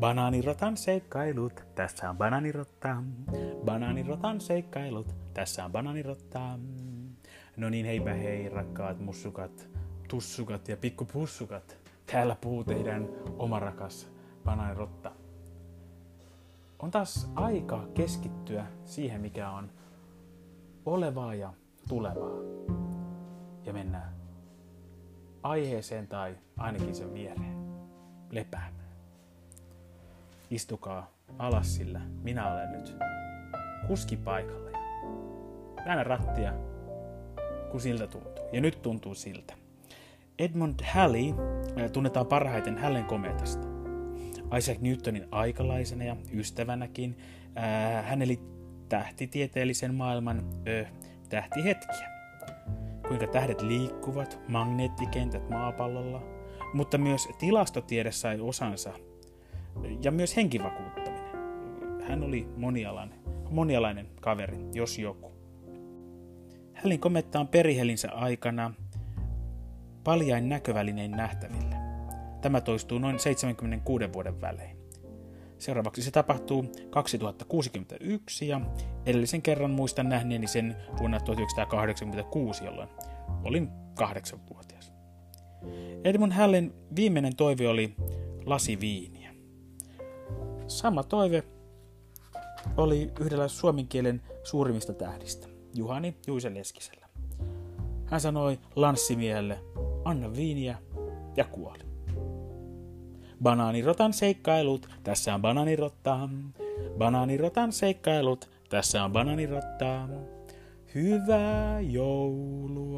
Banaanirotan seikkailut, tässä on banaanirotta. Banaanirotan seikkailut, tässä on banaanirotta. No niin, heipä hei, rakkaat mussukat, tussukat ja pikkupussukat. Täällä puhuu teidän oma rakas banaanirotta. On taas aika keskittyä siihen, mikä on olevaa ja tulevaa. Ja mennään aiheeseen tai ainakin sen viereen lepäämään. Istukaa alas, sillä minä olen nyt kuski paikalla ja väännän rattia, kun siltä tuntuu. Ja nyt tuntuu siltä. Edmund Halley tunnetaan parhaiten Hallen kometasta. Isaac Newtonin aikalaisena ja ystävänäkin hän eli tähtitieteellisen maailman ö, tähtihetkiä. Kuinka tähdet liikkuvat, magneettikentät maapallolla, mutta myös tilastotiede sai osansa ja myös henkivakuuttaminen. Hän oli monialainen, monialainen kaveri, jos joku. Hällin kometta on perihelinsä aikana paljain näkövälinein nähtävillä. Tämä toistuu noin 76 vuoden välein. Seuraavaksi se tapahtuu 2061 ja edellisen kerran muistan nähneeni sen vuonna 1986, jolloin olin kahdeksanvuotias. Edmund Hallin viimeinen toive oli lasi viiniä. Sama toive oli yhdellä suomen kielen suurimmista tähdistä, Juhani Juise Leskisellä. Hän sanoi lanssimiehelle, anna viiniä ja kuoli. Banaanirotan seikkailut, tässä on banaanirotta. Banaanirotan seikkailut, tässä on banaanirotta. Hyvää joulua.